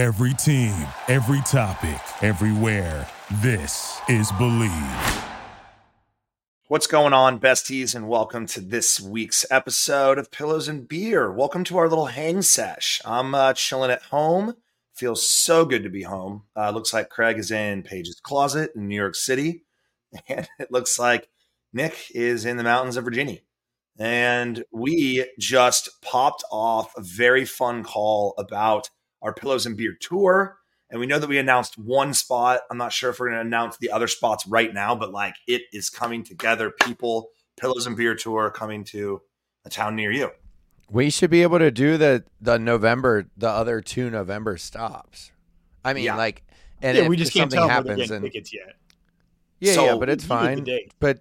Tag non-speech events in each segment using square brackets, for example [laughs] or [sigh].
Every team, every topic, everywhere. This is Believe. What's going on, besties, and welcome to this week's episode of Pillows and Beer. Welcome to our little hang sesh. I'm uh, chilling at home. Feels so good to be home. Uh, looks like Craig is in Paige's closet in New York City, [laughs] and it looks like Nick is in the mountains of Virginia. And we just popped off a very fun call about our Pillows and Beer tour. And we know that we announced one spot. I'm not sure if we're going to announce the other spots right now, but like it is coming together. People, Pillows and Beer tour coming to a town near you. We should be able to do the the November, the other two November stops. I mean, Yeah. like, and yeah, if we just can't something tell happens, and tickets yet. yeah, So yeah, but it's we needed the fine. But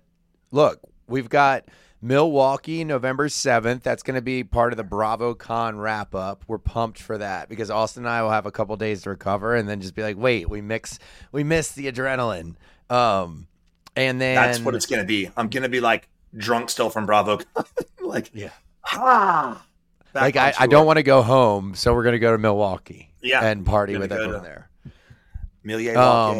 look, we've got Milwaukee, November seventh. That's going to be part of the Bravo Con wrap up. We're pumped for that because Austen and I will have a couple days to recover, and then just be like, wait, we mix, we missed the adrenaline. Um, and then That's what it's going to be. I'm going to be like drunk still from Bravo. [laughs] like, Yeah. ah. Like I, I don't want to go home, so we're going to go to Milwaukee Yeah, and party with everyone to- there. Milieu Um,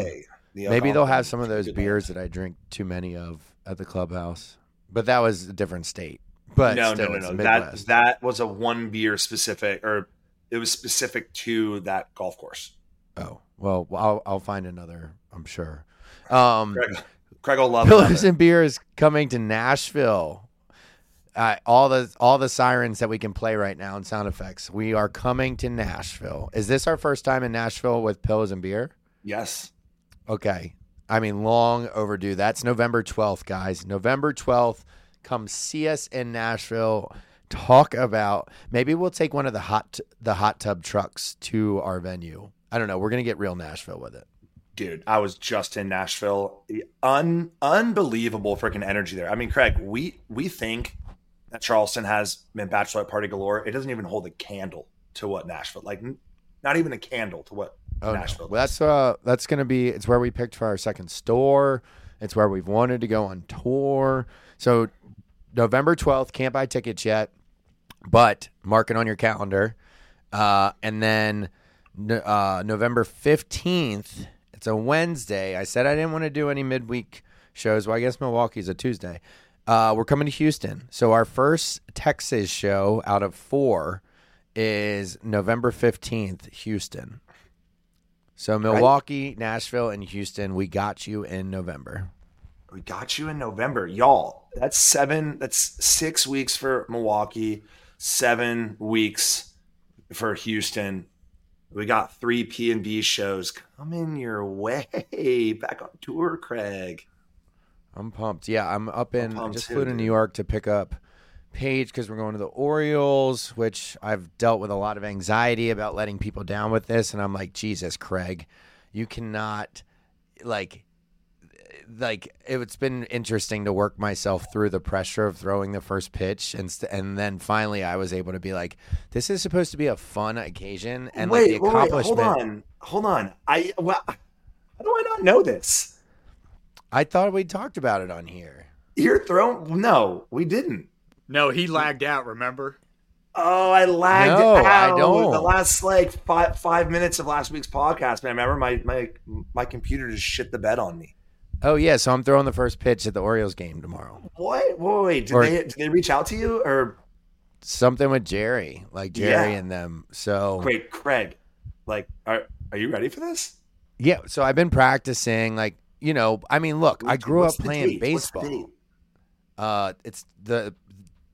the Maybe they'll have some of those beers that I drink too many of at the clubhouse. But that was a different state. But no, still, no, no, no. That that was a one beer specific, or it was specific to that golf course. oh well, I'll I'll find another. I'm sure. Um, Craig, Craig will love Pillows and Beer is coming to Nashville. Uh, all the all the sirens that we can play right now and sound effects. We are coming to Nashville. Is this our first time in Nashville with Pillows and Beer? Yes, Okay. I mean, long overdue. That's November 12th, guys. November 12th. Come see us in Nashville. Talk about maybe we'll take one of the hot the hot tub trucks to our venue. I don't know. We're gonna get real Nashville with it. dude. I was just in Nashville. Un unbelievable freaking energy there. I mean, Craig, we we think that Charleston has been bachelorette party galore. It doesn't even hold a candle to what Nashville like. Not even a candle to what Oh, no. Well, that's uh that's gonna be. It's where we picked for our second store. It's where we've wanted to go on tour. So November 12th. Can't buy tickets yet, but mark it on your calendar. Uh, and then uh, November 15th, it's a Wednesday. I said I didn't want to do any midweek shows. Well, I guess Milwaukee's a Tuesday. Uh, we're coming to Houston. So our first Texas show out of four is November 15th, Houston. So Milwaukee, Nashville, and Houston, we got you in November. We got you in November, y'all. That's seven. That's six weeks for Milwaukee, seven weeks for Houston. We got three P and B shows coming your way. [laughs] Back on tour, Craig. I'm pumped. Yeah, I'm up in. I pumped just flew to New. York to pick up Paige because we're going to the Orioles, which I've dealt with a lot of anxiety about letting people down with this, and I'm like, Jesus, Craig, you cannot, like, like it's been interesting to work myself through the pressure of throwing the first pitch, and st- and then finally I was able to be like, this is supposed to be a fun occasion, and like the wait, wait, hold on, hold on. I well, how do I not know this? I thought we talked about it on here. You're throwing? No, we didn't. No, he lagged out. Remember? Oh, I lagged No, out. I don't. The last like five five minutes of last week's podcast, man. Remember my my my computer just shit the bed on me. Oh yeah, so I'm throwing the first pitch at the Orioles game tomorrow. What? Wait, wait. Did Or- they did they reach out to you or something with Jerry, like Jerry Yeah. and them. So wait, Craig? Like, are are you ready for this? yeah, so I've been practicing. Like you know, I mean, look, I grew up playing date? Baseball. Uh, it's the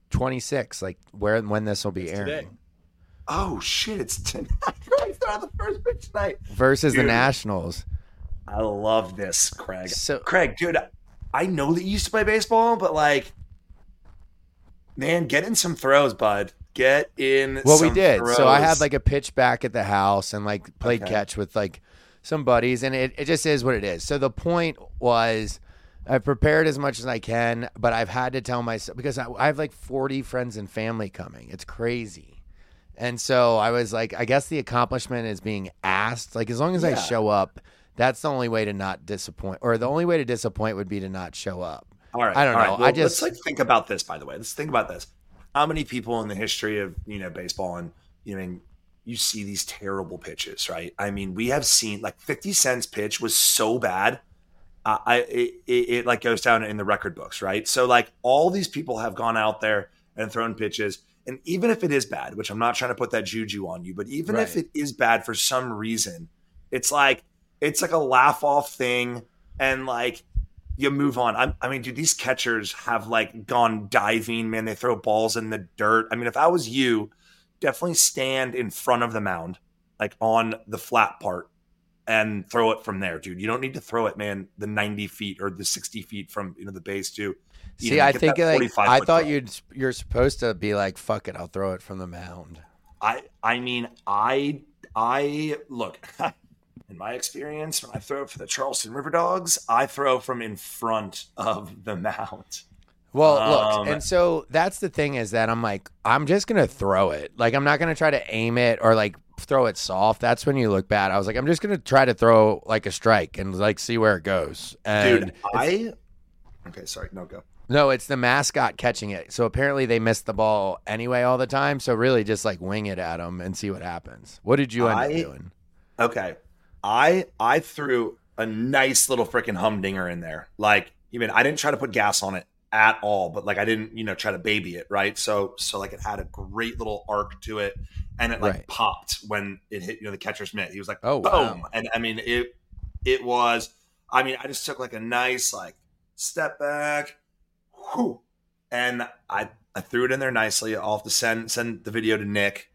26, like where and when this will be It's airing today. Oh shit! It's tonight. [laughs] I started the first pitch tonight. versus the Nationals. I love this, Craig. So Craig, dude, I know that you used to play baseball, but like, man, get in some throws, bud. Get in. well, we some did. So I had like a pitch back at the house and like played Okay. catch with like some buddies, and it, it just is what it is. So the point was. I've prepared as much as I can, but I've had to tell myself because I, I have like 40 friends and family coming. It's crazy. And so I was like, I guess the accomplishment is being asked. Like, as long as I Yeah. show up, that's the only way to not disappoint, or the only way to disappoint would be to not show up. All right. I don't all know. right. I Well, just- let's like think about this. By the way, let's think about this. How many people in the history of you know baseball and you know and you see these terrible pitches, right? I mean, we have seen like 50 Cent's pitch was so bad. Uh, I it, it, it like goes down in the record books, right? So like all these people have gone out there and thrown pitches, and even if it is bad, which I'm not trying to put that juju on you, but even if it is bad for some reason, it's like it's like a laugh off thing, and like you move on. I, I mean, dude, these catchers have like gone diving, man. They throw balls in the dirt. I mean, if I was you, definitely stand in front of the mound, like on the flat part, and throw it from there, dude. You don't need to throw it, man, the 90 feet or the 60 feet from you know the base to. See, know, I think like I thought throw. you'd you're supposed to be like, fuck it, I'll throw it from the mound. I I mean I I look [laughs] in my experience when I throw for the Charleston RiverDogs, I throw from in front of the mound. Well, Um, look, and so that's the thing is that I'm like, I'm just gonna throw it. Like, I'm not gonna try to aim it or like throw it soft. That's when you look bad. I was like, I'm just gonna try to throw like a strike and like see where it goes. And Dude, I Okay, sorry, no go. no, it's the mascot catching it. So apparently they missed the ball anyway all the time. So really, just like wing it at them and see what happens. What did you end I- up doing? Okay. I I threw a nice little freaking humdinger in there. Like, even I didn't try to put gas on it at all, but like I didn't, you know, try to baby it, right? So so like it had a great little arc to it and it like Right. popped when it hit, you know, the catcher's mitt. He was like, Oh, boom. wow. And I mean it it was I mean, I just took like a nice like step back, whew, and I I threw it in there nicely. I'll have to send send the video to Nick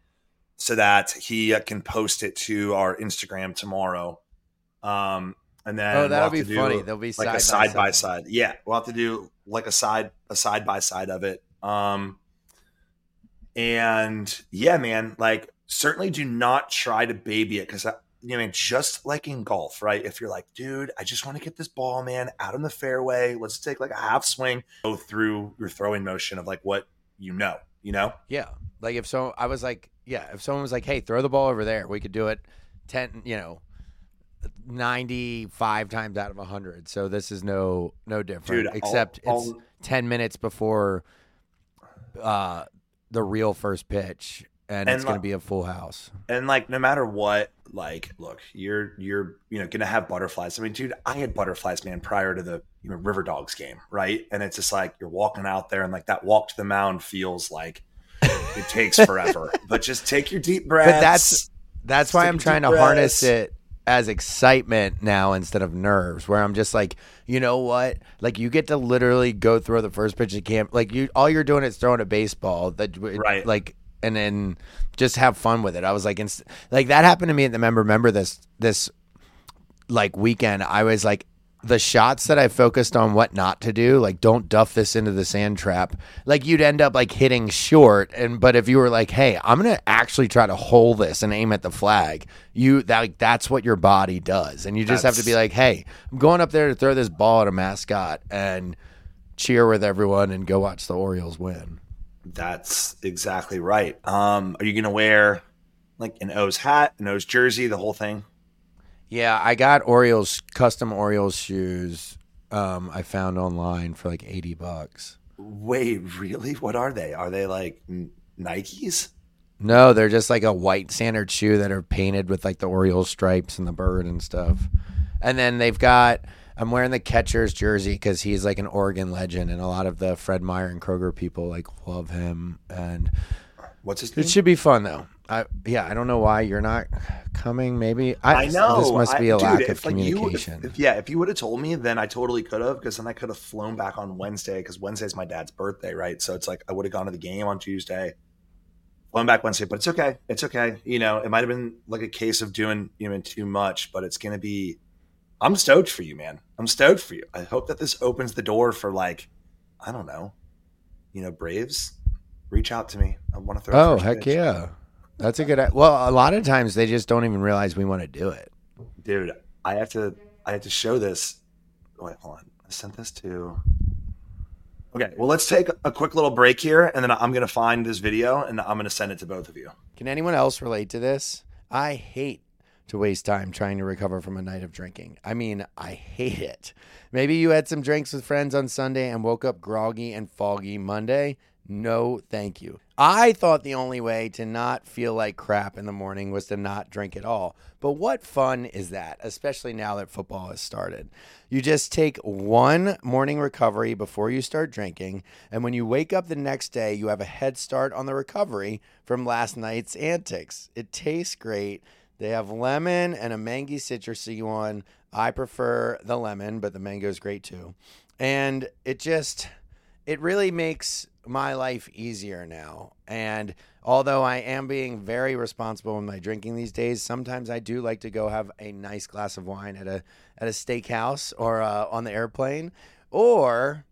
so that he uh, can post it to our Instagram tomorrow. Um, and then Oh, we'll that'll be funny. They'll be like a side side by by side. Yeah, we'll have to do like a side a side by side of it. Um, and yeah, man, like certainly do not try to baby it because you know, just like in golf, right? If you're like, dude, I just want to get this ball, man, out in the fairway. Let's take like a half swing, go through your throwing motion of like what you know, you know. Yeah. Like if so, I was like, yeah, if someone was like, hey, throw the ball over there, we could do it 10, you know, 95 times out of 100. So this is no no different Dude, I'll- except it's I'll- 10 minutes before uh the real first pitch and, And it's going to be a full house. and like no matter what like look you're you're you know gonna have butterflies. I mean dude i had butterflies man prior to the you know river dogs game right? And it's just like you're walking out there and like that walk to the mound feels like it takes [laughs] forever. But just take your deep breaths But that's that's why I'm trying to deep harness it as excitement now instead of nerves. Where I'm just like, you know what? Like you get to literally go throw the first pitch of camp. Like you, all you're doing is throwing a baseball. That Right. Like and then just have fun with it. I was like, inst- like that happened to me at the member. Remember this this like weekend. I was like. The shots that I focused on what not to do, like don't duff this into the sand trap. Like you'd end up like hitting short, and but if you were like, hey, I'm gonna actually try to hold this and aim at the flag, you that like that's what your body does, and you just have to be like, hey, I'm going up there to throw this ball at a mascot and cheer with everyone and go watch the Orioles win. that's exactly right um are you gonna wear like an o's hat an o's jersey the whole thing Yeah, I got Orioles custom Orioles shoes. Um, I found online for like eighty bucks. wait really what are they are they like N- nikes No, they're just like a white standard shoe that are painted with like the Orioles stripes and the bird and stuff. And then they've got I'm wearing the catcher's jersey because he's like an Oregon legend, and a lot of the Fred Meyer and Kroger people like love him. And what's his Name? it should be fun though. I yeah, I don't know why you're not coming. Maybe I, I know. this must be a dude, lack if, of like, you- if- communication. if- yeah, if you would have told me, then I totally could have, because then I could have flown back on Wednesday, because Wednesday's my dad's birthday, right? So it's like I would have gone to the game on Tuesday, flown back Wednesday, but it's okay. It's okay. You know, it might have been like a case of doing even too much, but it's gonna be. I'm stoked for you, man. I'm stoked for you. I hope that this opens the door for like, I don't know, you know, Braves. Reach out to me. I want to throw. oh heck pitch. yeah, that's a good. Well, a lot of times they just don't even realize we want to do it. dude i have to i have to show this wait hold on i sent this to okay well let's take a quick little break here and then i'm gonna find this video and i'm gonna send it to both of you Can anyone else relate to this? I hate to waste time trying to recover from a night of drinking. I mean, I hate it. Maybe you had some drinks with friends on Sunday and woke up groggy and foggy Monday. No, thank you. I thought the only way to not feel like crap in the morning was to not drink at all. But what fun is that, especially now that football has started? You just take one morning recovery before you start drinking, and when you wake up the next day, you have a head start on the recovery from last night's antics. It tastes great. They have lemon and a mango citrusy one. I prefer the lemon, but the mango is great too. And it just it really makes my life easier now. And although I am being very responsible in my drinking these days, sometimes I do like to go have a nice glass of wine at a at a steakhouse or uh, on the airplane, or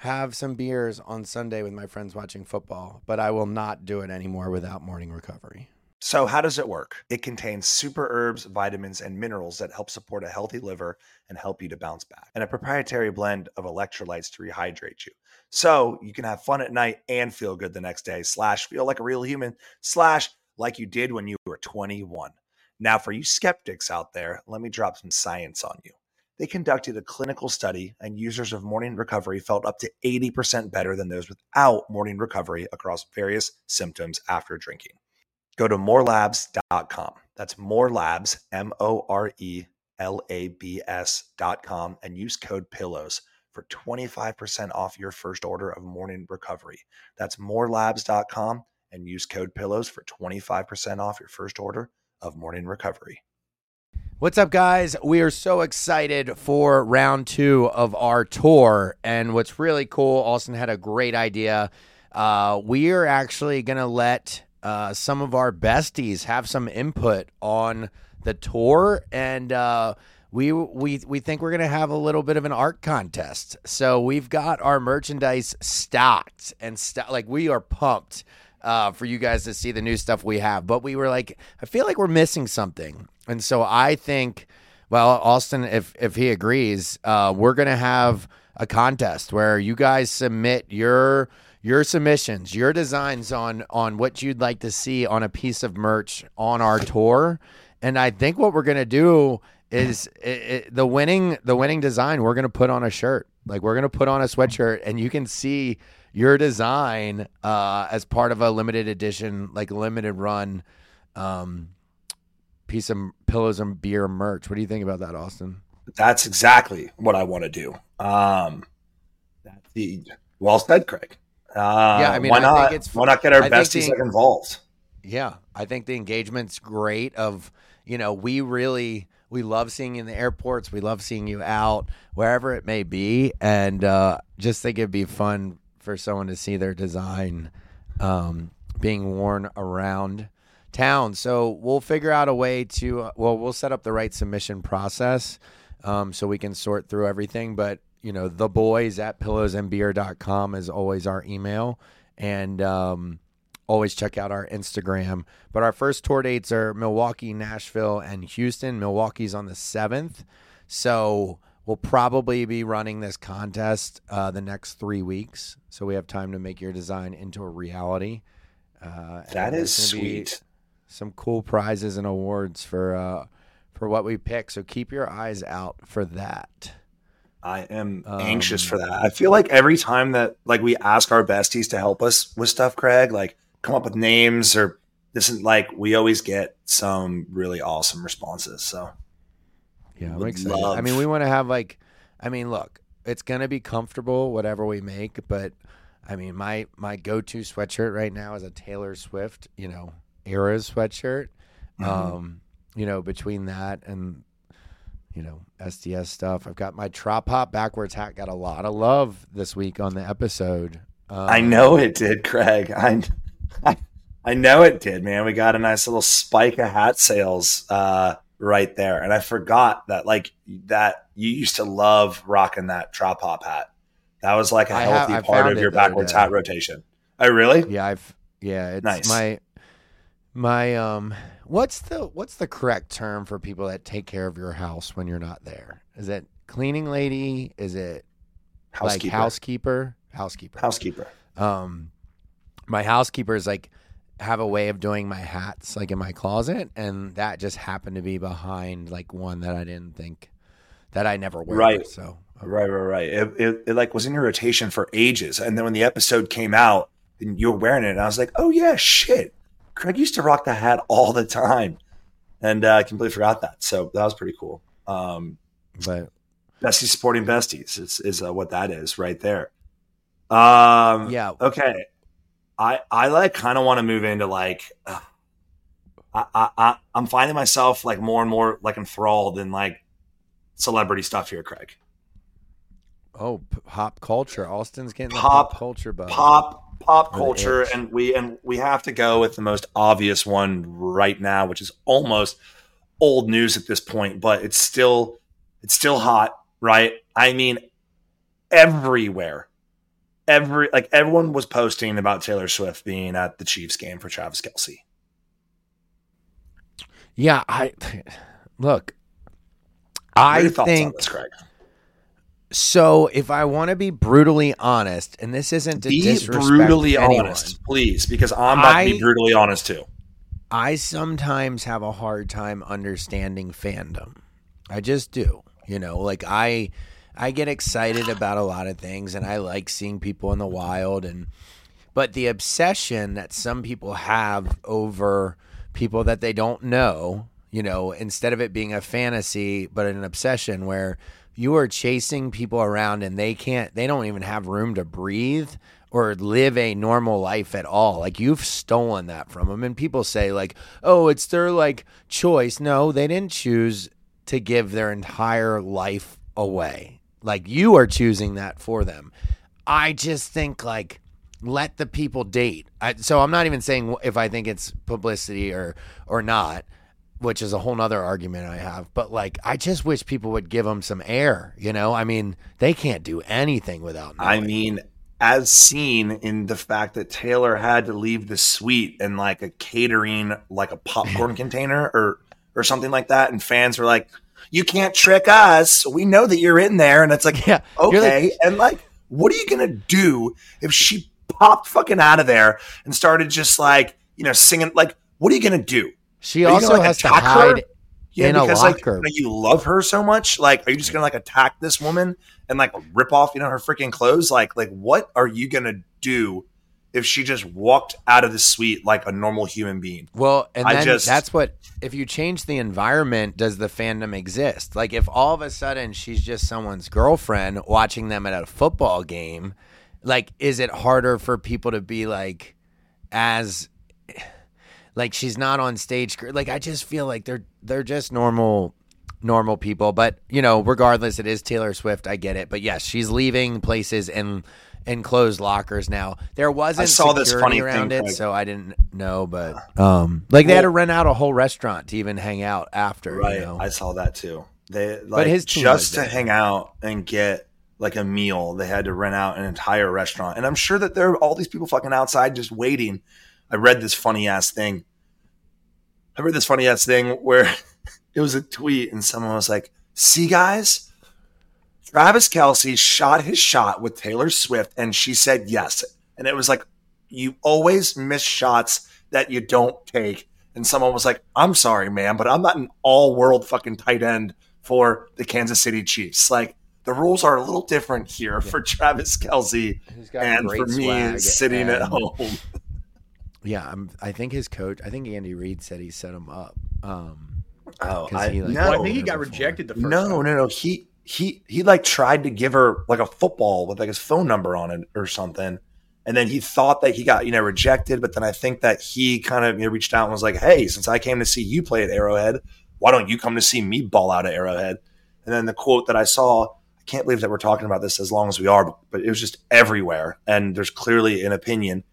have some beers on Sunday with my friends watching football. But I will not do it anymore without morning recovery. So, how does it work? It contains super herbs, vitamins, and minerals that help support a healthy liver and help you to bounce back, and a proprietary blend of electrolytes to rehydrate you. So, you can have fun at night and feel good the next day, slash, feel like a real human, slash, like you did when you were 21. Now, for you skeptics out there, let me drop some science on you. They conducted a clinical study, and users of morning recovery felt up to 80% better than those without morning recovery across various symptoms after drinking. Go to morelabs.com. That's morelabs, M O R E L A B S.com, and use code PILLOWS for 25% off your first order of morning recovery. That's morelabs.com and use code PILLOWS for 25% off your first order of morning recovery. What's up, guys? We are so excited for round two of our tour. And what's really cool, Austen had a great idea. Uh, we are actually going to let uh, some of our besties have some input on the tour, and uh, we we we think we're gonna have a little bit of an art contest. So we've got our merchandise stocked and st- like we are pumped. Uh, for you guys to see the new stuff we have, but we were like, I feel like we're missing something, and so I think, well, Austen, if if he agrees, uh, we're gonna have a contest where you guys submit your your submissions, your designs on on what you'd like to see on a piece of merch on our tour. And I think what we're gonna do is it, it, the winning the winning design we're gonna put on a shirt. Like we're gonna put on a sweatshirt, and you can see your design uh, as part of a limited edition, like limited run um, piece of pillows and beer merch. What do you think about that, Austen? That's exactly what I want to do. Um, that's the well said, Craig. Uh, yeah, I mean, why I not? It's, why not get our besties the, involved? Yeah, I think the engagement's great. Of you know, we really we love seeing you in the airports. We love seeing you out wherever it may be, and uh, just think it'd be fun for someone to see their design um, being worn around town. So we'll figure out a way to. Uh, well, we'll set up the right submission process um, so we can sort through everything, but you know, the boys at pillowsandbeer.com is always our email. And um, always check out our Instagram. But our first tour dates are Milwaukee, Nashville, and Houston. Milwaukee's on the 7th. So we'll probably be running this contest uh, the next three weeks. So we have time to make your design into a reality. Uh, that is sweet. Some cool prizes and awards for uh, for what we pick. So keep your eyes out for that. I am um, anxious for that. I feel like every time that like we ask our besties to help us with stuff, Craig, like come up with names or this is like we always get some really awesome responses. So yeah, I'm excited. Love... I mean, we want to have like, I mean, look, it's gonna be comfortable whatever we make, but I mean, my my go to sweatshirt right now is a Taylor Swift, you know, era sweatshirt. Mm-hmm. Um, you know, between that and you know, SDS stuff. I've got my Trop Hop backwards hat got a lot of love this week on the episode. Um, I know it did, Craig. I, I, I know it did, man. We got a nice little spike of hat sales uh, right there, and I forgot that like that you used to love rocking that Trop Hop hat. That was like a healthy have, part of your backwards hat rotation. I oh, really? Yeah, I've yeah. It's nice. my my um What's the what's the correct term for people that take care of your house when you're not there? Is it cleaning lady? Is it housekeeper. like housekeeper? Housekeeper. Housekeeper. Um, my housekeeper is like have a way of doing my hats like in my closet, and that just happened to be behind like one that I didn't think that I never wear. Right. So right, right, right. It, it, it like was in your rotation for ages, and then when the episode came out, and you were wearing it, and I was like, oh yeah, shit. Craig used to rock the hat all the time, and uh, I completely forgot that. So that was pretty cool. Um, But besties supporting besties is is uh, what that is right there. Um, yeah, Okay. I I like kind of want to move into like uh, I, I I I'm finding myself like more and more like enthralled in like celebrity stuff here, Craig. oh, pop culture. Austin's getting the Pop- pop, culture bug. Pop pop culture, and we and we have to go with the most obvious one right now, which is almost old news at this point, but it's still it's still hot, right? I mean, everywhere. Every like everyone was posting about Taylor Swift being at the Chiefs game for Travis Kelce. Yeah, I [sighs] look. I thoughts on think this, Craig? So. If I want to be brutally honest, and this isn't to Be disrespect brutally anyone, honest, please, because I'm about to be brutally honest too. I sometimes have a hard time understanding fandom. I just do. You know, like I I get excited about a lot of things and I like seeing people in the wild and but the obsession that some people have over people that they don't know, you know, instead of it being a fantasy but an obsession where you are chasing people around and they can't they don't even have room to breathe or live a normal life at all. Like you've stolen that from them and people say like, "Oh, it's their like choice." No, they didn't choose to give their entire life away. Like you are choosing that for them. I just think like let the people date. I, so I'm not even saying if I think it's publicity or or not, which is a whole nother argument I have. But like, I just wish people would give them some air. You know, I mean, they can't do anything without. I mean, as seen in the fact that Taylor had to leave the suite in like a catering, like a popcorn [laughs] container or or something like that, and fans were like, "You can't trick us. We know that you're in there." And it's like, yeah, you're like- okay, and like, what are you gonna do if she popped fucking out of there and started just like you know singing? Like, what are you gonna do? She also gonna, like, has to attack her? Yeah, in because like locker. you, you love her so much. Like, are you just gonna like attack this woman and like rip off, you know, her freaking clothes? Like, like what are you gonna do if she just walked out of the suite like a normal human being? Well, and I then just- that's what if you change the environment, does the fandom exist? Like if all of a sudden she's just someone's girlfriend watching them at a football game, like is it harder for people to be like as like she's not on stage like I just feel like they're they're just normal normal people, but you know, regardless it is Taylor Swift, I get it. But yes, she's leaving places in enclosed lockers now. There wasn't I saw this funny around thing, it, Craig. so I didn't know, but um like they had to rent out a whole restaurant to even hang out after, Right. you know. I saw that too. They like his just to hang out and get like a meal, they had to rent out an entire restaurant. And I'm sure that there are all these people fucking outside just waiting. I read this funny ass thing. I read this funny ass thing where [laughs] it was a tweet and someone was like, See guys, Travis Kelce shot his shot with Taylor Swift and she said yes. And it was like, you always miss shots that you don't take. And someone was like, I'm sorry, man, but I'm not an all world fucking tight end for the Kansas City Chiefs. Like, the rules are a little different here for Travis Kelce and for me swag, sitting at home. [laughs] Yeah, I'm, I think his coach. I think Andy Reid said he set him up. Um, Oh, 'Cause he, like, no, Well, I think he got before. rejected the first no, time. no, no. He he he like tried to give her like a football with like his phone number on it or something. And then he thought that he got, you know, rejected, but then I think that he kind of you know, reached out and was like, Hey, since I came to see you play at Arrowhead, why don't you come to see me ball out at Arrowhead? And then the quote that I saw, I can't believe that we're talking about this as long as we are, but it was just everywhere. And there's clearly an opinion.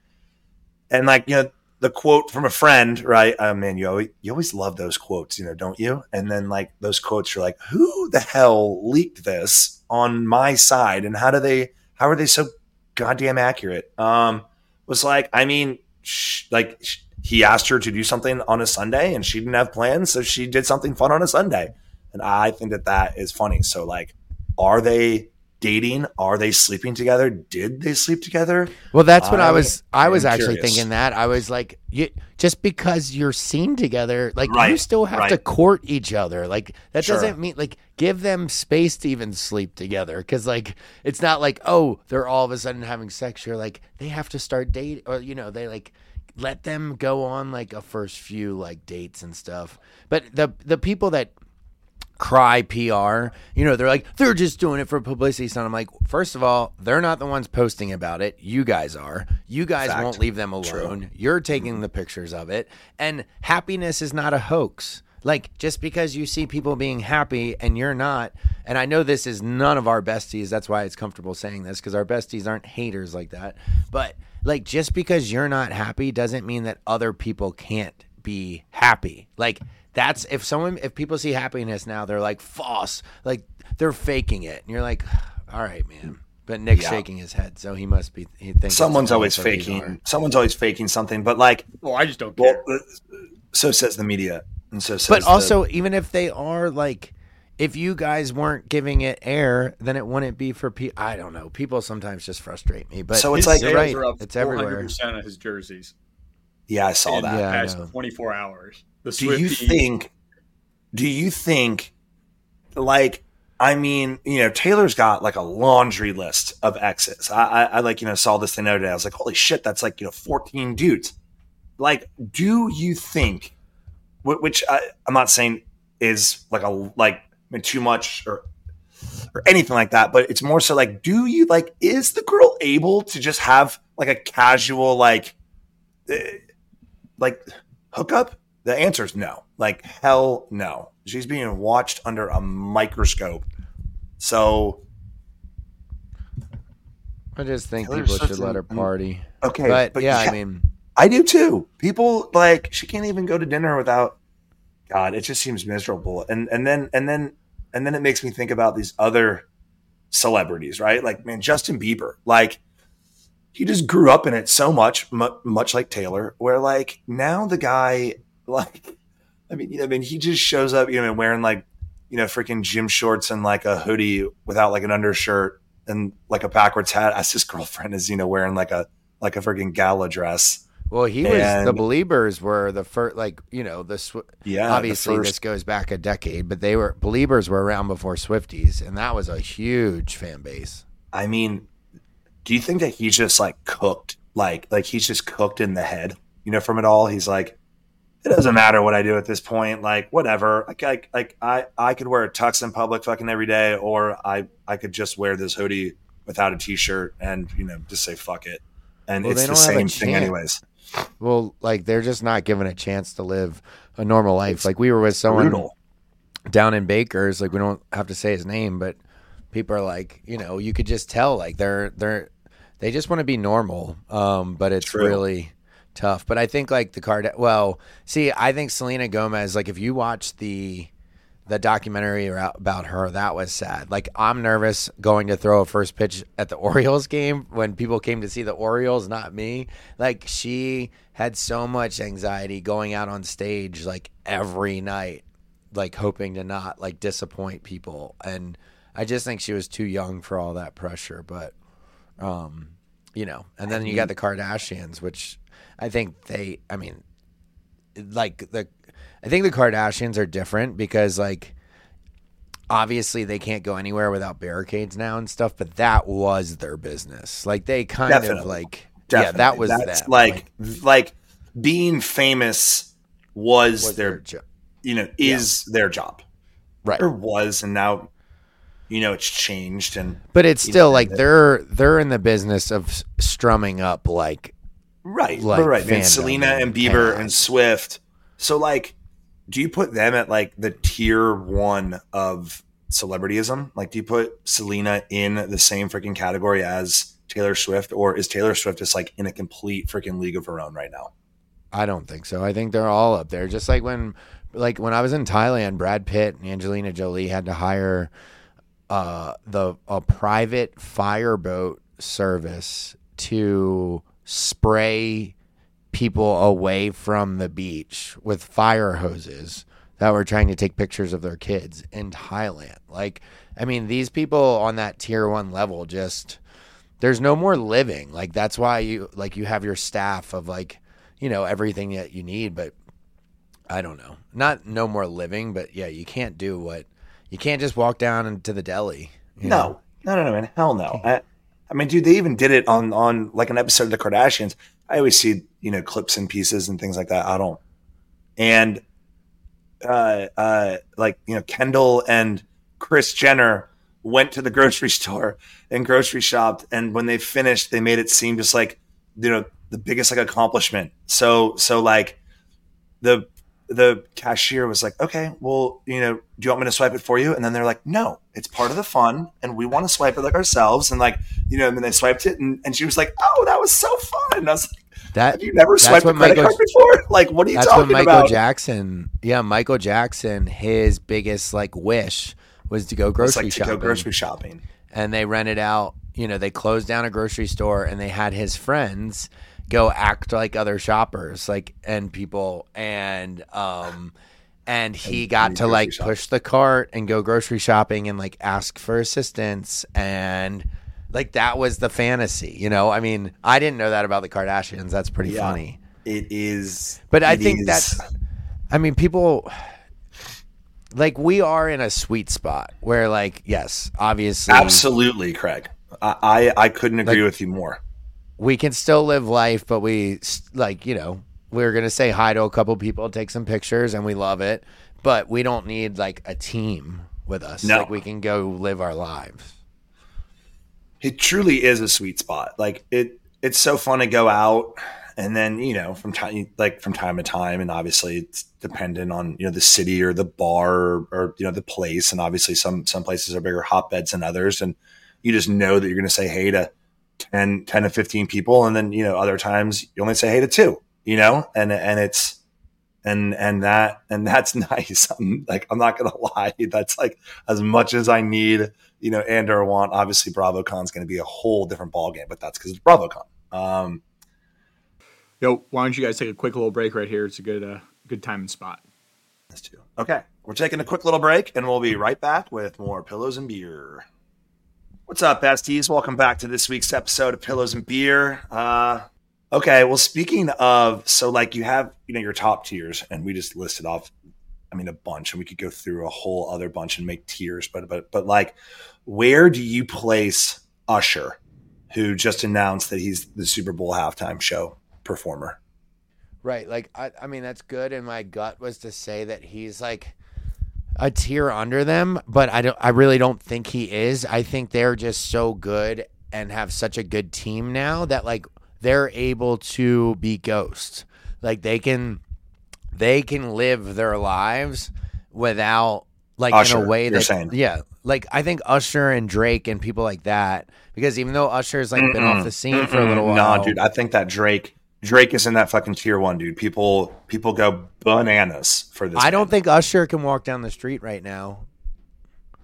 And like, you know, the quote from a friend, right? Oh man, you always, you always love those quotes, you know, don't you? And then like those quotes, you're like, who the hell leaked this on my side, and how do they? How are they so goddamn accurate? Um, was like, I mean, sh- like sh- he asked her to do something on a Sunday, and she didn't have plans, so she did something fun on a Sunday, and I think that that is funny. So like, are they dating? Are they sleeping together? Did they sleep together? Well, that's what I, I was. I was actually curious. thinking that. I was like, you, just because you're seen together, like you still have to court each other. Like that Sure. doesn't mean like give them space to even sleep together. Because like it's not like oh they're all of a sudden having sex. You're like they have to start dating, or you know they like let them go on like a first few like dates and stuff. But the the people that cry PR. You know, they're like, they're just doing it for publicity. So I'm like, first of all, they're not the ones posting about it. You guys are. You guys Fact. won't leave them alone. You're taking mm-hmm. the pictures of it. And happiness is not a hoax. Like, just because you see people being happy and you're not, and I know this is none of our besties. That's why it's comfortable saying this because our besties aren't haters like that. But, like, just because you're not happy doesn't mean that other people can't be happy. Like, that's if someone if people see happiness now, they're like false, like they're faking it, and you're like, all right, man. But Nick's Yeah. shaking his head, so he must be. He thinks Someone's always what these are. faking. Someone's always faking something. But like, Well, I just don't well, care. uh, so says the media, and so says. But the- also, even if they are like, if you guys weren't giving it air, then it wouldn't be for people. I don't know. People sometimes just frustrate me. But So it's His like- sales right. are up It's everywhere. 400% of his jerseys yeah, I saw in that. the Yeah, past 24 hours. The do you Swifties- think do you think like i mean you know taylor's got like a laundry list of exes I, I i like you know saw this thing the other day i was like holy shit that's like you know 14 dudes like do you think which I, i'm not saying is like a like I mean, too much or or anything like that but it's more so like do you like is the girl able to just have like a casual like eh, like hookup the answer is no. Like hell no. She's being watched under a microscope. So I just think Taylor people Swift should let her party. okay, But, yeah, I mean, I do too. People like she can't even go to dinner without. God, it just seems miserable. And and then and then and then it makes me think about these other celebrities, right? Like man, Justin Bieber, like he just grew up in it so much, mu- much like Taylor, where like now the guy, [laughs] like, I mean, you know, I mean, he just shows up, you know, wearing like, you know, freaking gym shorts and like a hoodie without like an undershirt and like a backwards hat, as his [laughs] girlfriend is, you know, wearing like a like a freaking gala dress. well, he was the Believers were the first, like you know, the Swi- Yeah, obviously this goes back a decade, but they were Believers were around before Swifties, and that was a huge fan base. I mean, do you think that he's just like cooked, like like he's just cooked in the head, you know, from it all? He's like, it doesn't matter what I do at this point, like whatever. Like like like I I could wear a tux in public fucking every day, or I I could just wear this hoodie without a t-shirt and you know just say fuck it, and Well, it's the don't have a same thing anyways. Well, like they're just not given a chance to live a normal life. Like we were with someone Brutal. down in Baker's, like we don't have to say his name, but people are like, you know, you could just tell like they're they're they just want to be normal. Um, but it's True. really tough. But I think like the card well, see, I think Selena Gomez, like if you watch the the documentary about her, that was sad. Like I'm nervous going to throw a first pitch at the [laughs] Orioles game when people came to see the Orioles, not me. Like she had so much anxiety going out on stage like every night like hoping to not like disappoint people and i just think she was too young for all that pressure but um you know and then you got the kardashians which i think they i mean like the i think the kardashians are different because like obviously they can't go anywhere without barricades now and stuff but that was their business. Like they kind of Definitely. like yeah that was That's them. like like being famous was, was their their job you know is their job. Right. Or was and now you know it's changed and But it's still know, like they're they're in the business of strumming up like right like right right selena and and bieber and chaos. swift so like do you put them at like the tier one of celebrityism like do you put selena in the same freaking category as taylor swift or is taylor swift just like in a complete freaking league of her own right now I don't think so. I think they're all up there. Just like when like when I was in Thailand, Brad Pitt and Angelina Jolie had to hire uh the a private fireboat service to spray people away from the beach with fire hoses. that were trying to take pictures of their kids in Thailand. Like, I mean, these people on that tier one level just there's no more living. Like that's why you like you have your staff of like, you know, everything that you need, but I don't know. Not no more living, but yeah, you can't do what you can't just walk down into the deli. know? No, no, no, no, man. Hell no. I, I mean, dude, they even did it on on like an episode of the Kardashians. I always see you know clips and pieces and things like that. I don't. And uh, uh, like you know, Kendall and Kris Jenner went to the grocery [laughs] store and grocery shopped, and when they finished, they made it seem just like you know the biggest like accomplishment. So so like the the cashier was like, okay, well, you know, do you want me to swipe it for you? And then they're like, no, it's part of the fun, and we want to swipe it like ourselves. And like, you know, and then they swiped it, and, and she was like, oh, that was so fun. And I was like, That have you never swiped a credit Michael- card before? Like, what are you That's what Michael about? Jackson. Yeah, Michael Jackson. His biggest like wish was to go grocery like to shopping, go grocery shopping. and they rented out. You know, they closed down a grocery store, and they had his friends go act like other shoppers, like and people, and um, and he And got to like shopping. push the cart and go grocery shopping and like ask for assistance and. Like that was the fantasy, you know. I mean, I didn't know that about the Kardashians. That's pretty Yeah. funny. It is, But I think is- that's I mean, people like we are in a sweet spot where, like, yes, obviously, absolutely, Craig. I I, I couldn't agree Like- with you more. We can still live life, but we like, you know, we're gonna say hi to a couple people, take some pictures, and we love it. But we don't need like a team with us. No. Like, we can go live our lives. It truly is a sweet spot. Like it, it's so fun to go out, and then you know from time like from time to time, and obviously it's dependent on you know the city or the bar or, or you know the place, and obviously some some places are bigger hotbeds than others, and you just know that you're going to say hey to 10, 10 to fifteen people, and then you know other times you only say hey to two, you know, and and it's and and that and that's [laughs] nice. I'm like I'm not gonna lie, that's like as much as I need, you know, and or want. Obviously, BravoCon's going to be a whole different ballgame, but that's because it's BravoCon. Um, Yo, why don't you guys take a quick little break right here? It's a good uh, good time and spot. that's two. Okay, we're taking a quick little break, and we'll be right back with more pillows and beer. What's up, besties? Welcome back to this week's episode of Pillows and Beer. Uh, okay, well, speaking of, so like you have, you know, your top tiers, and we just listed off, I mean, a bunch, and we could go through a whole other bunch and make tiers, but but but like, where do you place Usher, who just announced that he's the Super Bowl halftime show performer? Right. Like, I, I mean, that's good. And my gut was to say that he's like a tier under them, but I don't, I really don't think he is. I think they're just so good and have such a good team now that like they're able to be ghosts. Like they can, they can live their lives without like in a way that, saying. yeah. Like I think Usher and Drake and people like that, because even though Usher's like been off the scene for a little while, Nah, dude, I think that Drake Drake is in that fucking tier one, dude. People people go bananas for this. I don't man. think Usher can walk down the street right now.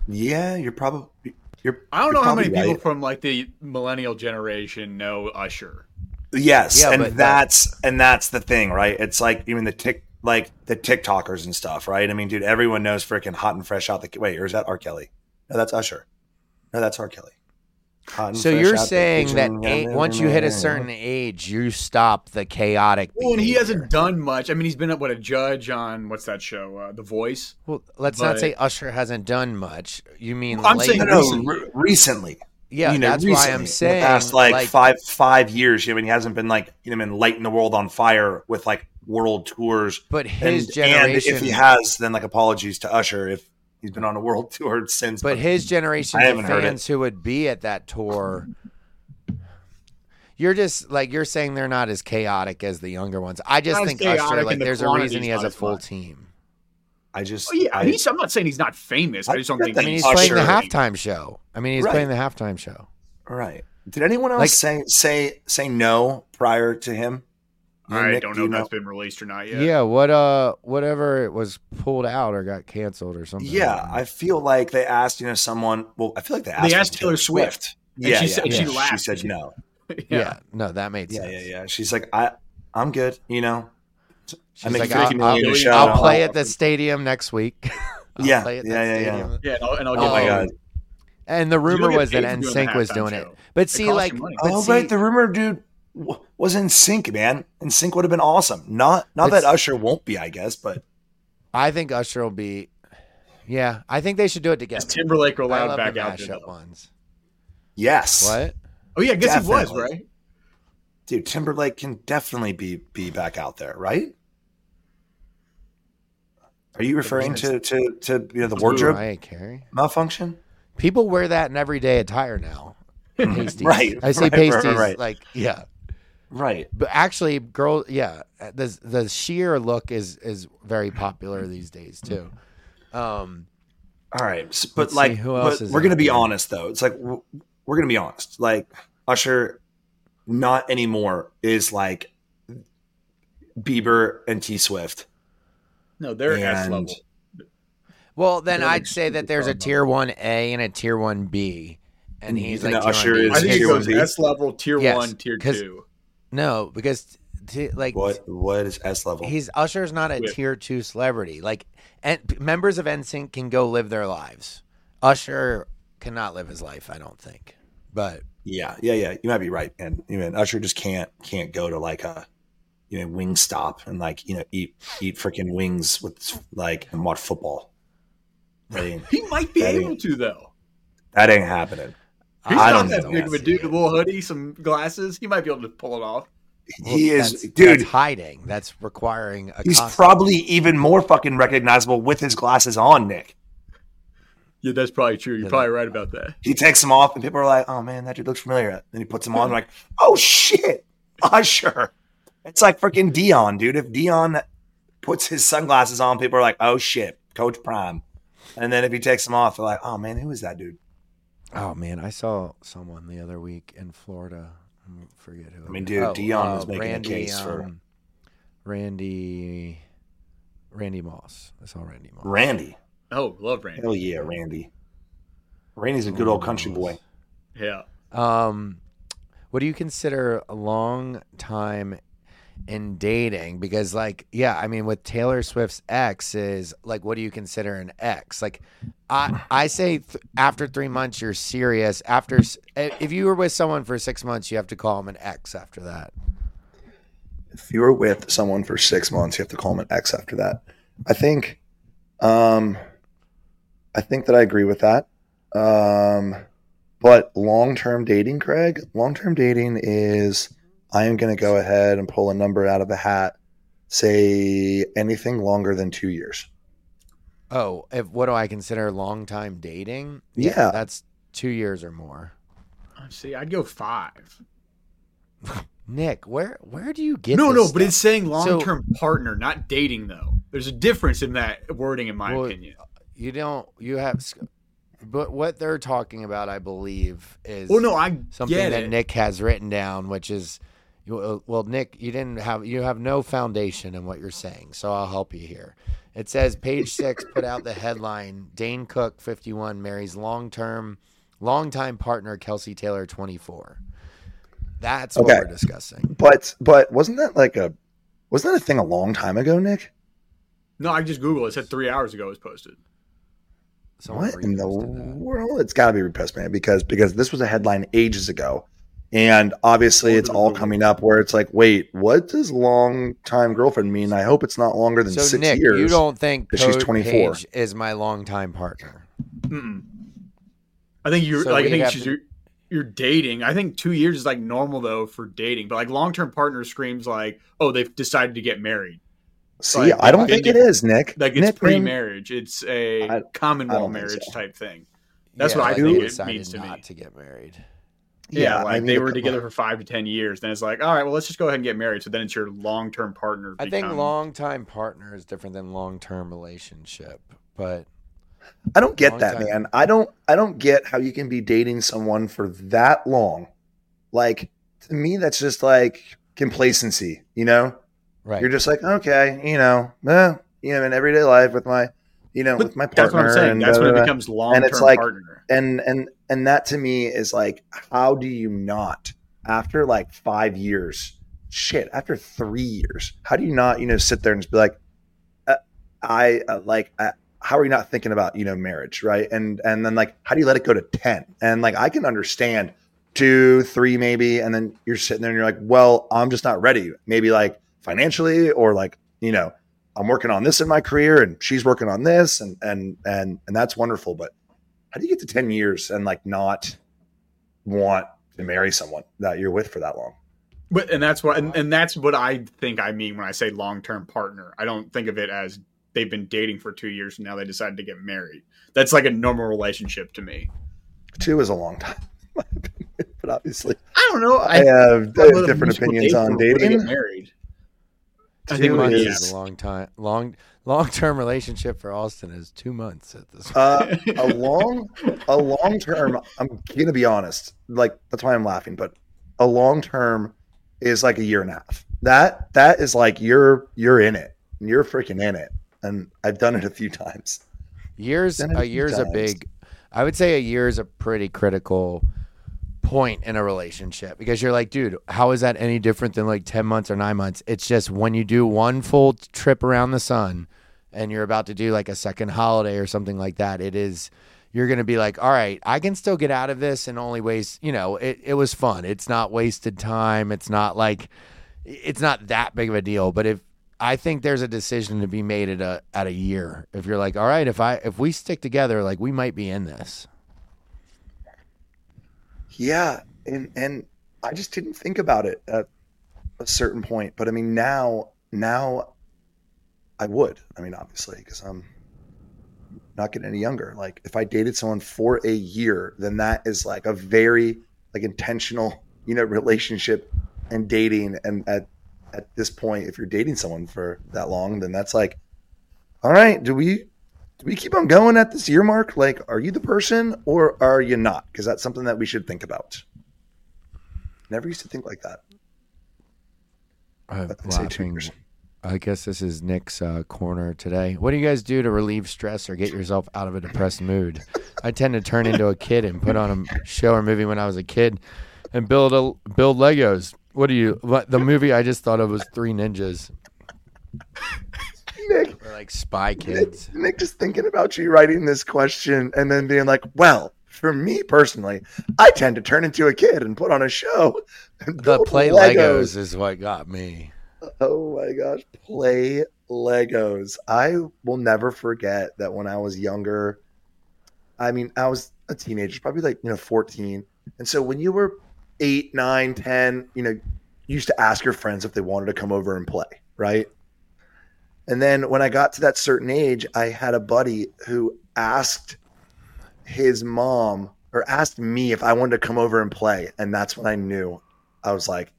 Yeah, you're probably you're. I don't know how many probably people from like the millennial generation know Usher. Yes, Yeah, and but that- that's and that's the thing, right? It's like even the tick like the TikTokers and stuff, right? I mean, dude, everyone knows freaking hot and fresh out the wait, or is that R. Kelly? No, that's Usher. No, that's R. Kelly. Hot So you're saying that kitchen. a- once you hit a certain age, you stop the chaotic. Well, and he hasn't done much. I mean, he's been up what a judge on what's that show, uh, The Voice. Well, let's not say Usher hasn't done much. You mean I'm late- saying no, no, recently. re- recently. Yeah, you know, that's why I'm in the saying past like, like, five five years. You know, I mean, he hasn't been like you know, been lighting the world on fire with like world tours. But his and, generation, and if he has, then like apologies to Usher if he's been on a world [laughs] tour since. but his generation I of haven't heard it. fans who would be at that tour. You're just like you're saying they're not as chaotic as the younger ones. I just Not think Usher and like the there's a reason he has a full much. team. I just Oh yeah, I, he's, I'm not saying he's not famous. I just don't I think I mean, he's Usher- playing the halftime show. I mean, he's Right. playing the halftime show. right. Did anyone else Like- say say say no prior to him? You, I Nick, don't know you if that's been released or not yet. Yeah. what uh whatever it was pulled out or got canceled or something. Yeah, I feel like they asked you know someone. Well, I feel like they asked. they asked for Taylor Swift. And Yeah, she yeah, said- yeah. she laughed. She said no. [laughs] yeah. No, that made Yeah, sense. yeah, yeah. She's like, I, I'm good. You know, She's make like, 50 I'll, I'll- a show. I'll play at the stadium next week. [laughs] I'll Yeah, play at yeah, that yeah, yeah. Yeah, and I'll, and I'll Oh get my paid. God. And the rumor was that paid for NSYNC was doing it. But see, like, you money. but oh right, the rumor, dude, w- was NSYNC, man. NSYNC would have been awesome. Not not But that Usher won't be, I guess, but I think Usher will be. Yeah, I think they should do it together. Is Timberlake I allowed back the out there? mashup ones. yes, What? Oh yeah, I guess he was right. dude, Timberlake can definitely be be back out there, right? Are you referring to to to you know the wardrobe Mariah Carey. malfunction? People wear that in everyday attire now. [laughs] Pasties. Right, I say right, right, pasties. right. Like, yeah. Right. But actually, girl, yeah, the the sheer look is is very popular these days too. Um, All right, s- but Let's see, like, who else but is we're gonna be there? honest though. It's like we're, we're gonna be honest. Like Usher, not anymore is like Bieber and T Swift. No, they're S And- level. well, then They're I'd like say that there's a far tier one A and a tier one B, and And he's you like think tier Usher is I think tier it one goes B? S level, tier Yes, one, tier 'cause- two. No, because t- like What what is S level? he's Usher's not a Yeah. tier two celebrity. Like, and members of NSYNC can go live their lives. Usher cannot live his life. I don't think. But Yeah, yeah, yeah. You might be right, and you know Usher just can't can't go to like a you know wing stop and like you know eat eat freaking wings with like and watch football. That [laughs] ain't, He might be able ain't- to though. that ain't happening. He's I not don't that big of a dude. A little hoodie, some glasses. He might be able to pull it off. He is, that's- dude. That's hiding. That's requiring a. He's costume. probably even more fucking recognizable with his glasses on, Nick. Yeah, that's probably true. You're Yeah, probably right about that. He takes them off, and people are like, "Oh man, that dude looks familiar." Then he puts them on, like, "Oh shit, Usher!" It's like freaking Deion, dude. If Deion puts his sunglasses on, people are like, "Oh shit, Coach Prime." And then if he takes them off, they're like, "Oh man, who is that dude?" Oh man, I saw someone the other week in Florida. I forget who. I mean, dude, was. Deion was making a case for- um, Randy. Randy Moss. I saw Randy Moss. Randy. Oh, love Randy. Hell yeah, Randy. Randy's a good old country boy. Yeah. Um, what do you consider a long time in dating? Because, like, yeah, I mean, with Taylor Swift's ex is like, what do you consider an ex? Like, I I say th- after three months you're serious. After if you were with someone for six months, you have to call them an ex after that. if you were with someone for six months, you have to call them an ex after that. I think, um, I think that I agree with that. Um, but long term dating, Craig, long term dating is I am going to go ahead and pull a number out of the hat. Say anything longer than two years. Oh, if what do I consider long time dating? Yeah. that's two years or more. See, I'd go five. [laughs] Nick, where where do you get? no, this no, but it's saying long term partner, not dating though. There's a difference in that wording, in my Well, opinion. you don't you have but what they're talking about i believe is Well, no, I something that it. nick has written down which is you- Uh, well nick you didn't have you have no foundation in what you're saying so i'll help you here it says page six put out the headline dane cook 51 marries long-term longtime partner kelsi taylor 24 that's what we're discussing But but wasn't that like a wasn't that a thing a long time ago, Nick? No, I just Googled. It said three hours ago it was posted. Someone what in the that. world? It's got to be repost, man, because because this was a headline ages ago, and obviously it's all coming up where it's like, wait, what does long time girlfriend mean? I hope it's not longer than so six nick years. you don't think that she's 24. Page is my long time partner Mm-mm. I think you're So like I think she's to- you're, you're dating. I think two years is like normal though for dating, but like long term partner screams like, oh, they've decided to get married. See, like, I don't think it is, Nick- Like it's pre marriage. It's a I- common I law marriage so. type thing. That's Yeah, what I like think it means to not me. to get married. Yeah, I like need they were together for five to ten years. Then it's like, all right, well, let's just go ahead and get married. So then it's your long term partner. I think long time partner is different than long term relationship, but I don't get that, time. man. I don't. I don't get how you can be dating someone for that long. Like to me, that's just like complacency. You know, right. you're just like, okay, you know, eh, you know, in everyday life with my, you know, But with my partner. that's what I'm saying. and That's da, when da, it becomes long it's term like- partner. and and and that to me is like how do you not after like five years shit, after three years, how do you not, you know, sit there and just be like, uh, I uh, like, uh, how are you not thinking about, you know, marriage, right? And and then like, how do you let it go to ten? And like, I can understand two, three, maybe, and then you're sitting there and you're like, well, I'm just not ready. Maybe like financially, or like, you know, I'm working on this in my career, and she's working on this, and and and and that's wonderful. But how do you get to ten years and like not want to marry someone that you're with for that long? But and that's what and, and that's what I think I mean when I say long term partner. I don't think of it as they've been dating for two years and now they decided to get married. That's like a normal relationship to me. Two is a long time, [laughs] but obviously, I don't know. I, have different opinions on dating. Married. I think months is a long time. Long long term relationship for Austen is two months at this. Point. Uh, a long a long term. I'm gonna be honest. Like that's why I'm laughing. But a long term is like a year and a half. That that is like you're you're in it. You're freaking in it. And I've done it a few times. Years a, a year's times. a big I would say a year is a pretty critical point in a relationship because you're like, dude, how is that any different than like 10 months or 9 months? It's just when you do one full trip around the sun and you're about to do like a second holiday or something like that, it is you're going to be like, all right, I can still get out of this and only waste, you know, it, it was fun. It's not wasted time. It's not like, it's not that big of a deal. But if, I think there's a decision to be made at a, at a year. If you're like, all right, if I, if we stick together, like we might be in this. Yeah. And, and I just didn't think about it at a certain point. But I mean, now, now I would, I mean, obviously, because I'm, not getting any younger. Like if I dated someone for a year, then that is like a very like intentional, you know, relationship and dating. And at at this point, if you're dating someone for that long, then that's like, all right, do we do we keep on going at this year mark? Like, are you the person or are you not? Because that's something that we should think about. Never used to think like that. I'm laughing I guess this is Nick's uh, corner today. What do you guys do to relieve stress or get yourself out of a depressed mood? I tend to turn into a kid and put on a show or movie when I was a kid, and build a build Legos. What do you? The movie I just thought of was Three Ninjas. Or like Spy Kids. Nick, Nick, just thinking about you writing this question and then being like, "Well, for me personally, I tend to turn into a kid and put on a show." the play Legos. Legos is what got me. Oh my gosh, play Legos. I will never forget that when I was younger, I mean, I was a teenager, probably like, you know, 14. And so when you were eight, nine, 10, you know, you used to ask your friends if they wanted to come over and play, right? And then when I got to that certain age, I had a buddy who asked his mom or asked me if I wanted to come over and play. And that's when I knew I was like,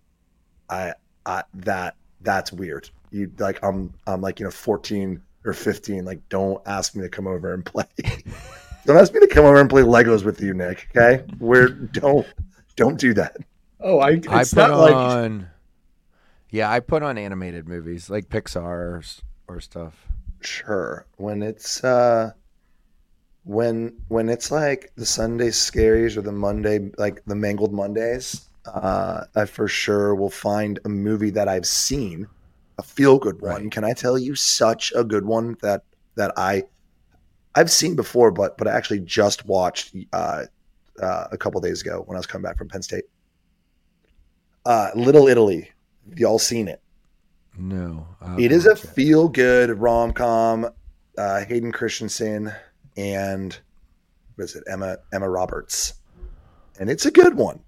I, I that that's weird. You like I'm I'm like, you know, 14 or 15. Like, don't ask me to come over and play. [laughs] don't ask me to come over and play Legos with you, Nick. Okay? We're don't don't do that. Oh, I I put on like... Yeah, I put on animated movies like Pixar or, stuff. Sure. When it's uh when when it's like the Sunday scaries or the Monday like the mangled Mondays, uh, I for sure will find a movie that I've seen, a feel good one. Right. Can I tell you such a good one that that I I've seen before, but but I actually just watched uh, uh, a couple days ago when I was coming back from Penn State. Uh, Little Italy, y'all seen it? No, it is a feel good rom com. Uh, Hayden Christensen and what is it? Emma Emma Roberts, and it's a good one.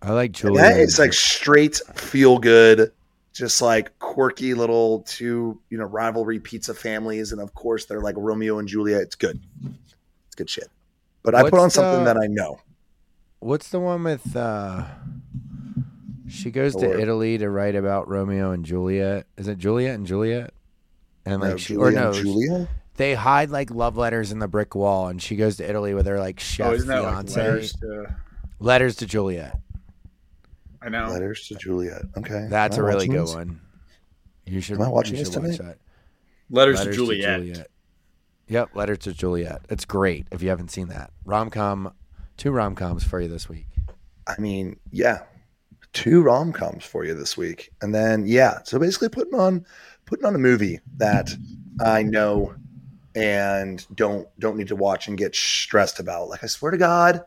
I like Julia. That is like straight feel good, just like quirky little two, you know, rivalry pizza families, and of course they're like Romeo and Juliet. It's good. It's good shit. But I put on something that I know. What's the one with? uh She goes to Italy to write about Romeo and Juliet. Is it Juliet and Juliet? And like no, she Julia or no, Julia? they hide like love letters in the brick wall, and she goes to Italy with her like oh, chef oh, fiance. Like letters, to... letters to Juliet. I know. Letters to Juliet. Okay. That's a really good this? one. You should. Am I watching this tonight? Watch Letters, Letters to, Juliet. to, Juliet. Yep, Letters to Juliet. It's great if you haven't seen that. Rom com, two rom coms for you this week. I mean, yeah, two rom coms for you this week, and then yeah, so basically putting on putting on a movie that I know and don't don't need to watch and get stressed about. Like I swear to God,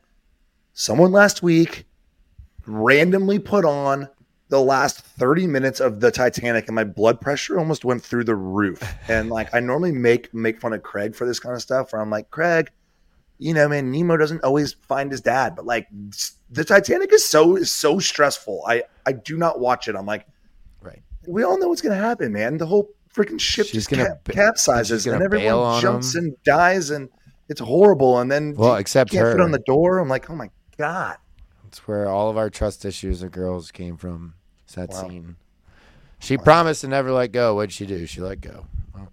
someone last week randomly put on the last 30 minutes of the Titanic and my blood pressure almost went through the roof. And like I normally make make fun of Craig for this kind of stuff where I'm like, Craig, you know, man, Nemo doesn't always find his dad, but like the Titanic is so is so stressful. I I do not watch it. I'm like, Right. We all know what's gonna happen, man. The whole freaking ship She's just gonna cap- capsizes gonna and everyone jumps him. and dies and it's horrible. And then Well, you except can't fit her. on the door. I'm like, oh my god. That's where all of our trust issues of girls came from. It's that Wow. scene. She promised to never let go. What'd she do? She let go. Well,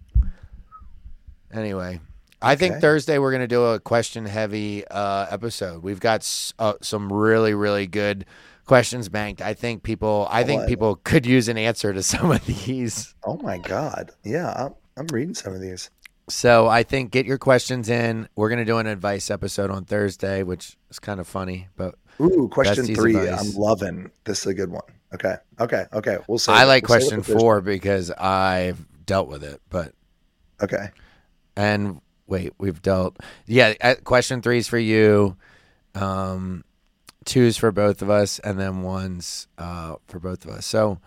anyway, I think Thursday we're going to do a question heavy uh, episode. We've got s- uh, some really, really good questions banked. I think people, I think people could use an answer to [laughs] some of these. Oh my god. Yeah, I'm, I'm reading some of these. So I think get your questions in. We're going to do an advice episode on Thursday, which is kind of funny, but Ooh, question three. advice. I'm loving. This is a good one. Okay. Okay. Okay. We'll see. I like question what the fish- four because I've dealt with it, but Okay. And wait, we've dealt. Yeah, uh, question three is for you. Um, two's for both of us, and then one's uh, for both of us. So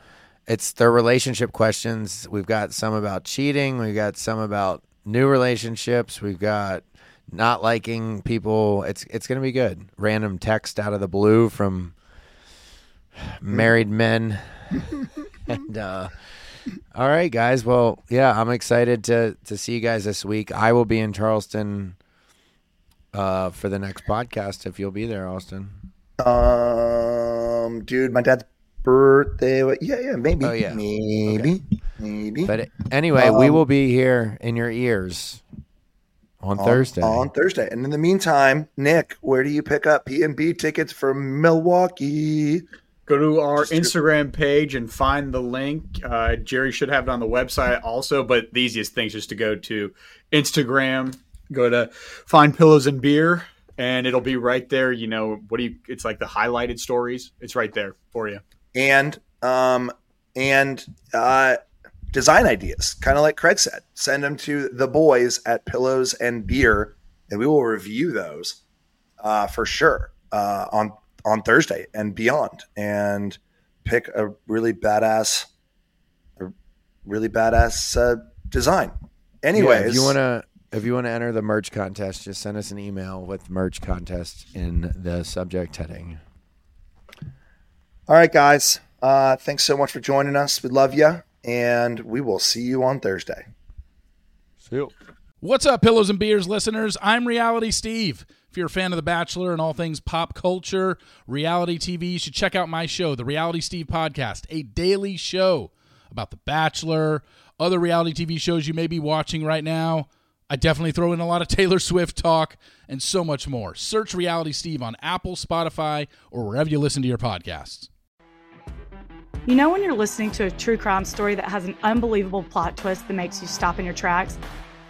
it's the relationship questions. We've got some about cheating. We've got some about new relationships. We've got not liking people. It's it's gonna be good. Random text out of the blue from married men, [laughs] and uh, all right, guys. Well, yeah, I'm excited to to see you guys this week. I will be in Charleston uh, for the next podcast if you'll be there, Austen. Um, dude, my dad's birthday. Yeah, yeah, maybe. Oh, yeah. Maybe. Maybe. But anyway, we Um, will be here in your ears on, on, Thursday. On Thursday. And in the meantime, Nick, where do you pick up P and B tickets for Milwaukee? Go to our Instagram page and find the link. Uh, Jerry should have it on the website also, but the easiest thing is just to go to Instagram, go to Find Pillows and Beer, and it'll be right there. You know, what do you, it's like the highlighted stories. It's right there for you. and um and uh design ideas kind of like craig said send them to the boys at pillows and beer and we will review those uh for sure uh on on thursday and beyond and pick a really badass a really badass uh design Yeah, if you want to if you want to enter the merch contest, just send us an email with merch contest in the subject heading. all right guys uh thanks so much for joining us we love you and we will see you on thursday See you. What's up, Pillows and Beers listeners? I'm Reality Steve. If you're a fan of The Bachelor and all things pop culture, reality TV, you should check out my show, The Reality Steve Podcast, a daily show about The Bachelor, other reality TV shows you may be watching right now. I definitely throw in a lot of [laughs] Taylor Swift talk and so much more. Search Reality Steve on Apple, Spotify, or wherever you listen to your podcasts. You know, when you're listening to a true crime story that has an unbelievable plot twist that makes you stop in your tracks?